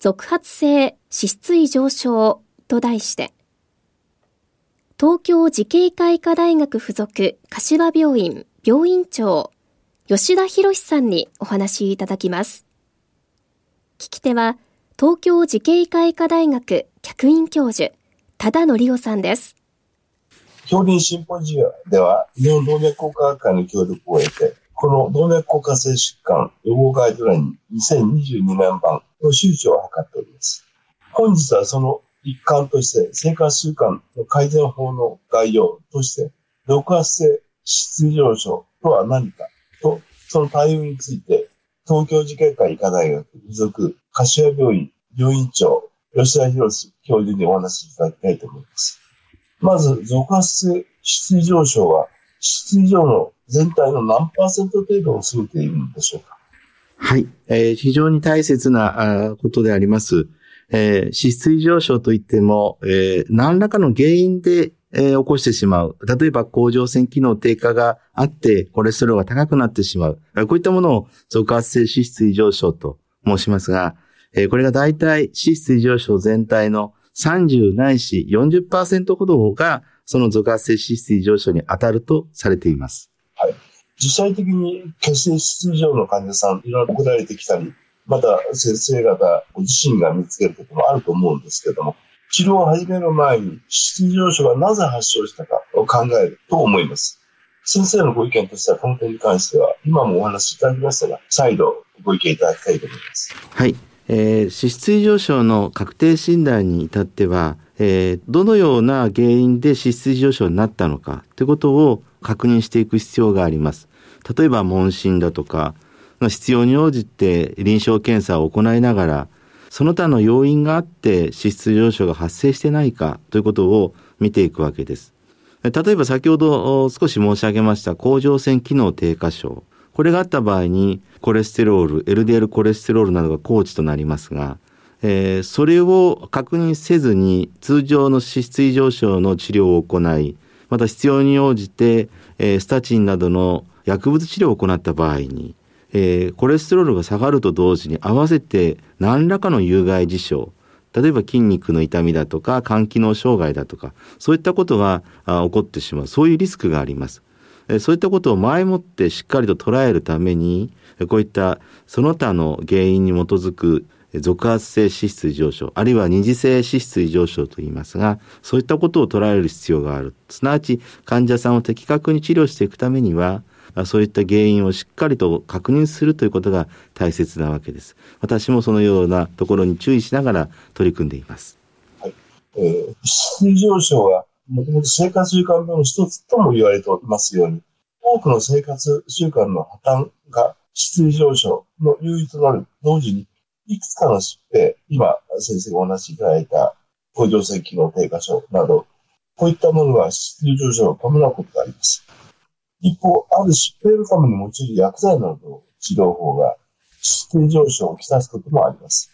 続発性脂質異常症と題して、東京慈恵会科大学附属柏病院病院長、吉田博さんにお話いただきます。聞き手は、東京慈恵会科大学客員教授、多田則夫さんです。恐林シンポジアでは、日本動脈硬化学会の協力を得て、この動脈硬化性疾患予防ガイドライン2022年版の周知を図っております。本日はその一環として生活習慣の改善法の概要として、毒圧性質上昇とは何かと、その対応について、東京慈恵会医科大学附属柏病院病院長吉田博教授にお話しいただきたいと思います。まず、続発性質異上昇は、質異常の全体の何パーセント程度を占めているんでしょうかはい、えー、非常に大切なことであります。えー、脂質異常症といっても、えー、何らかの原因で、えー、起こしてしまう。例えば、甲状腺機能低下があって、コレステロールが高くなってしまう。こういったものを続発性脂質異常症と申しますが、えー、これが大体脂質異常症全体の30ないし40%ほどが、その続発性脂質異常症に当たるとされています。実際的に血清質異常の患者さん、いろいろ送られてきたり、また先生方ご自身が見つけることもあると思うんですけども、治療を始める前に、質異常症がなぜ発症したかを考えると思います。先生のご意見としては、この点に関しては、今もお話しいただきましたが、再度ご意見いただきたいと思います。はい。えー、脂質異常症の確定診断に至っては、えー、どのような原因で脂質異常症になったのかということを確認していく必要があります。例えば問診だとか、必要に応じて臨床検査を行いながら、その他の要因があって脂質上昇が発生してないかということを見ていくわけです。例えば先ほど少し申し上げました甲状腺機能低下症。これがあった場合にコレステロール、LDL コレステロールなどが高値となりますが、えー、それを確認せずに通常の脂質異常症の治療を行い、また必要に応じて、えー、スタチンなどの薬物治療を行った場合に、えー、コレステロールが下がると同時に合わせて何らかの有害事象例えば筋肉の痛みだとか肝機能障害だとかそういったことが起こってしまうそういうリスクがあります。そういったことを前もってしっかりと捉えるためにこういったその他の原因に基づく続発性脂質異常症あるいは二次性脂質異常症といいますがそういったことを捉える必要があるすなわち患者さんを的確に治療していくためにはあそういった原因をしっかりと確認するということが大切なわけです。私もそのようなところに注意しながら取り組んでいます。はい。えー、水上昇はもともと生活習慣病の一つとも言われておりますように、多くの生活習慣の破綻が質異常症の優位となる同時に、いくつかの疾病、今先生がお話しいただいた甲状腺機能低下症など、こういったものは質異常症を伴うことがあります。一方、ある疾病のために用いる薬剤などの治療法が、疾病上昇をきたすこともあります。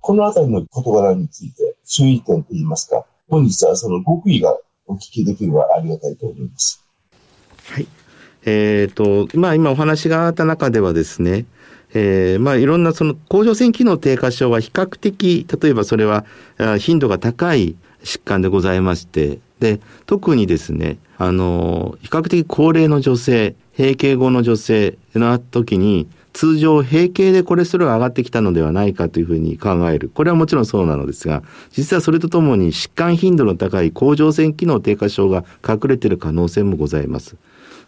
このあたりの事柄について注意点といいますか、本日はその極意がお聞きできればありがたいと思います。はい。えっ、ー、と、まあ今お話があった中ではですね、えー、まあいろんなその甲状腺機能低下症は比較的、例えばそれは頻度が高い疾患でございまして、で、特にですね、あの、比較的高齢の女性、閉経後の女性の時に、通常閉経でコレステロールが上がってきたのではないかというふうに考える。これはもちろんそうなのですが、実はそれとともに疾患頻度の高い甲状腺機能低下症が隠れている可能性もございます。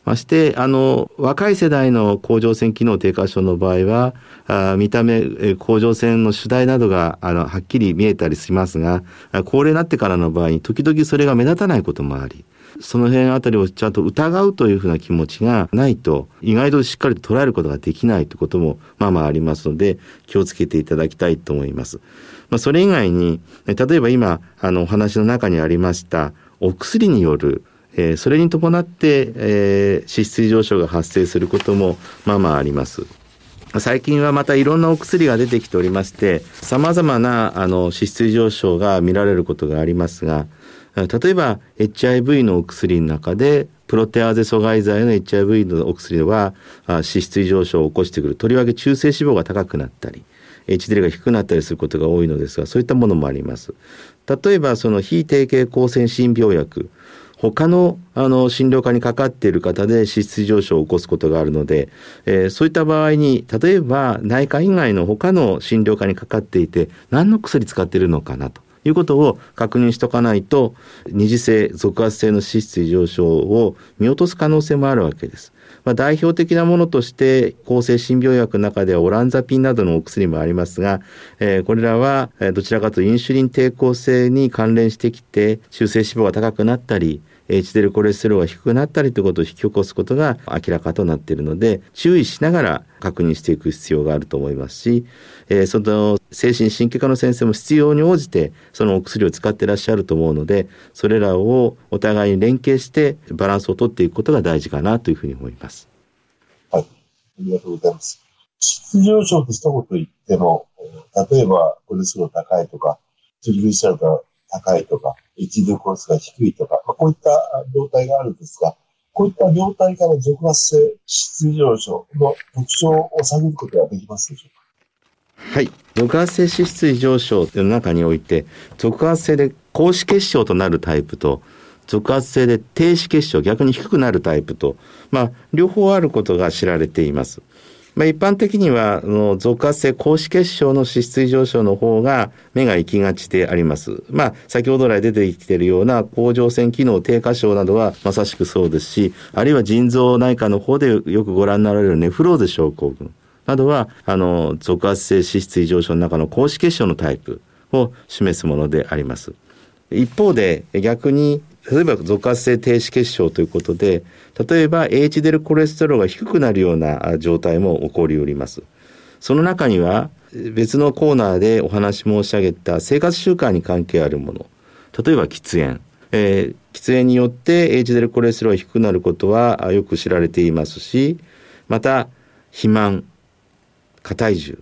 まして、あの、若い世代の甲状腺機能低下症の場合は、あ見た目、甲状腺の主題などが、あの、はっきり見えたりしますが、高齢になってからの場合に、時々それが目立たないこともあり、その辺あたりをちゃんと疑うというふうな気持ちがないと、意外としっかりと捉えることができないということも、まあまあありますので、気をつけていただきたいと思います。まあ、それ以外に、例えば今、あの、お話の中にありました、お薬によるえー、それに伴って、えー、脂質異常症が発生することもまあまああります。最近はまたいろんなお薬が出てきておりまして、様々なあの脂質異常症が見られることがありますが、例えば HIV のお薬の中で、プロテアーゼ阻害剤の HIV のお薬は脂質異常症を起こしてくる。とりわけ中性脂肪が高くなったり、HDL が低くなったりすることが多いのですが、そういったものもあります。例えばその非定型抗線心病薬、他のあの診療科にかかっている方で脂質異常症を起こすことがあるので、えー、そういった場合に例えば内科以外の他の診療科にかかっていて何の薬使っているのかなということを確認しとかないと二次性続発性の脂質異常症を見落とす可能性もあるわけです。まあ、代表的なものとして抗生新病薬の中ではオランザピンなどのお薬もありますが、えー、これらはどちらかというとインシュリン抵抗性に関連してきて中性脂肪が高くなったり HDL コレステロールが低くなったりということを引き起こすことが明らかとなっているので注意しながら確認していく必要があると思いますし、えー、その精神神経科の先生も必要に応じてそのお薬を使っていらっしゃると思うのでそれらをお互いに連携してバランスをとっていくことが大事かなというふうに思います。はい。ありがとうございます。質上昇と一言言っても、例えばコレステロール高いとか、トリグリセラが高いとか、HDL コレスが低いとか、まあ、こういった病態があるんですが、こういった病態から続発性質上昇の特徴を探ることはできますでしょうか？はい。続発性脂質異常症の中において、続発性で高脂血症となるタイプと、続発性で低脂血症、逆に低くなるタイプと、まあ、両方あることが知られています。まあ、一般的には、あの続発性高脂血症の脂質異常症の方が目が行きがちであります。まあ、先ほど来出てきているような甲状腺機能低下症などはまさしくそうですし、あるいは腎臓内科の方でよくご覧になられるネフローゼ症候群などは、あの、続発性脂質異常症の中の高脂血症のタイプを示すものであります。一方で逆に例えば続発性低脂血症ということで例えば HDL コレステロールが低くなるような状態も起こりおります。その中には別のコーナーでお話申し上げた生活習慣に関係あるもの。例えば喫煙、えー、喫煙によって HDL コレステロールが低くなることはよく知られていますしまた肥満過体重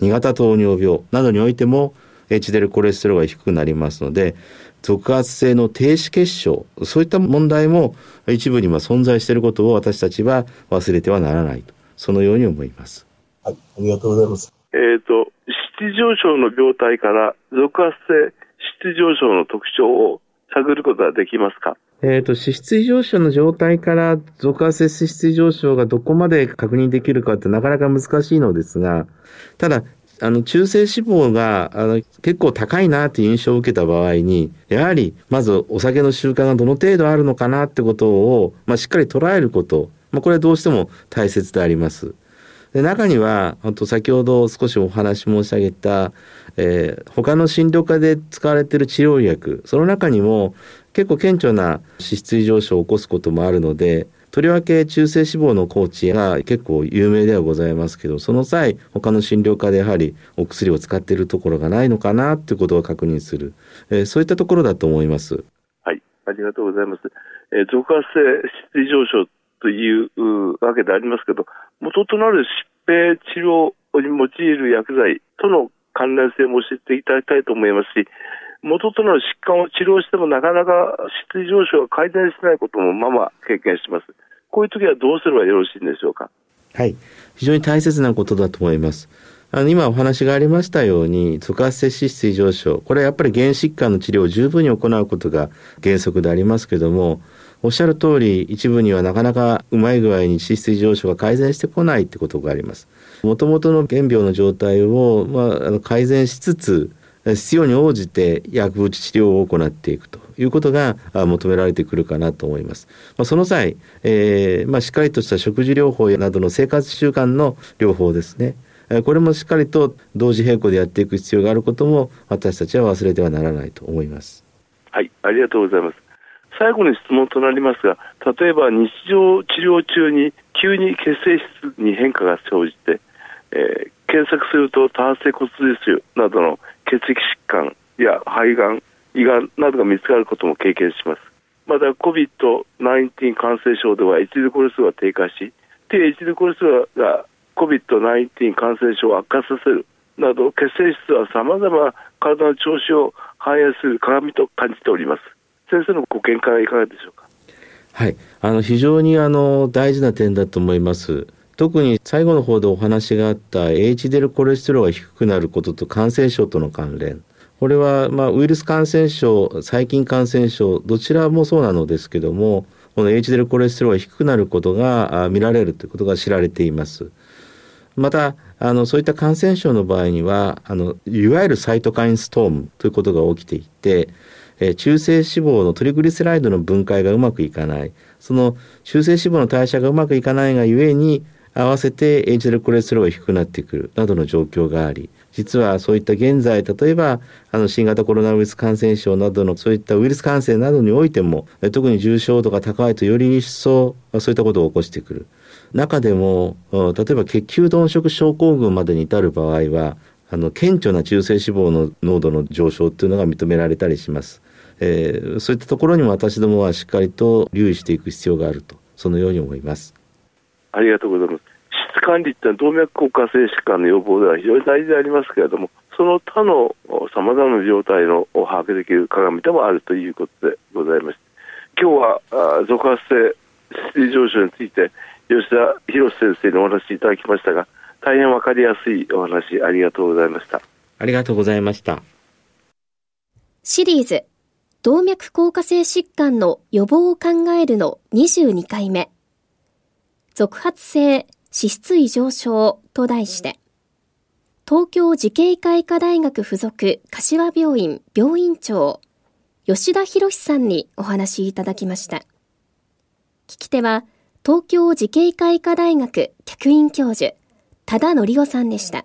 2型糖尿病などにおいても HDL コレステロールが低くなりますので続発性の低脂血症そういった問題も一部には存在していることを私たちは忘れてはならないとそのように思います。はい、ありがとうございます。えっ、ー、と質上昇の病態から続発性質上昇の特徴を探ることはできますか？えっ、ー、と、脂質異常症の状態から続発性脂質異常症がどこまで確認できるかってなかなか難しいのですが、ただ、あの、中性脂肪が、あの、結構高いなっていう印象を受けた場合に、やはり、まずお酒の習慣がどの程度あるのかなってことを、まあ、しっかり捉えること。まあ、これはどうしても大切であります。で中には、あと先ほど少しお話申し上げた、えー、他の診療科で使われている治療薬、その中にも結構顕著な脂質異常症を起こすこともあるので、とりわけ中性脂肪のコーチが結構有名ではございますけどその際他の診療科でやはりお薬を使っているところがないのかなということを確認する、えー、そういったところだと思います。はいありがとうございます。えー、続発性脂質異常症というわけでありますけど元となる疾病治療に用いる薬剤との関連性も教えていただきたいと思いますし元となる疾患を治療してもなかなか質異常症が改善しないこともまま経験します。こういう時はどうすればよろしいんでしょうか？はい。非常に大切なことだと思います。あの今お話がありましたように促発性脂質異常症これはやっぱり原疾患の治療を十分に行うことが原則でありますけどもおっしゃる通り一部にはなかなかうまい具合に脂質異常症が改善してこないってことがあります。もともとの原病の状態を、まあ、あの改善しつつ必要に応じて薬物治療を行っていくということが求められてくるかなと思います。まあ、その際、えーまあ、しっかりとした食事療法などの生活習慣の療法ですね。これもしっかりと同時並行でやっていく必要があることも私たちは忘れてはならないと思います。はい、ありがとうございます。最後に質問となりますが、例えば日常治療中に急に血清質に変化が生じて、えー、検索すると多発性骨髄腫などの血液疾患や肺がん、胃がんなどが見つかることも経験します。また COVID-19 感染症では HDL コレステロールが低下し、低 HDL コレステロールが COVID-19 感染症を悪化させるなど血清質はさまざま体の調子を反映する鏡と感じております。先生のご見解はいかがでしょうか？はい、あの非常にあの大事な点だと思います。特に最後の方でお話があった HDL コレステロールが低くなることと感染症との関連。これはまあウイルス感染症、細菌感染症どちらもそうなのですけども、この HDL コレステロールが低くなることが見られるということが知られています。またあのそういった感染症の場合にはあのいわゆるサイトカインストームということが起きていて、え、中性脂肪のトリグリセライドの分解がうまくいかないその中性脂肪の代謝がうまくいかないがゆえに合わせて HDL コレステロールが低くなってくるなどの状況があり実はそういった現在例えばあの新型コロナウイルス感染症などのそういったウイルス感染などにおいても特に重症度が高いとより一層そういったことを起こしてくる。中でも例えば血球鈍色症候群までに至る場合はあの顕著な中性脂肪の濃度の上昇というのが認められたりします。えー、そういったところにも私どもはしっかりと留意していく必要があるとそのように思います。ありがとうございます。質管理って動脈硬化性疾患の予防では非常に大事でありますけれどもその他のさまざまな状態のを把握できる鏡でもあるということでございまして今日はあ続発性脂質上昇について吉田博先生にお話しいただきましたが大変わかりやすいお話ありがとうございましたありがとうございましたシリーズ動脈硬化性疾患の予防を考えるの22回目。続発性脂質異常症と題して、東京慈恵会医科大学附属柏病院病院長、吉田博さんにお話いただきました。聞き手は、東京慈恵会医科大学客員教授、多田則夫さんでした。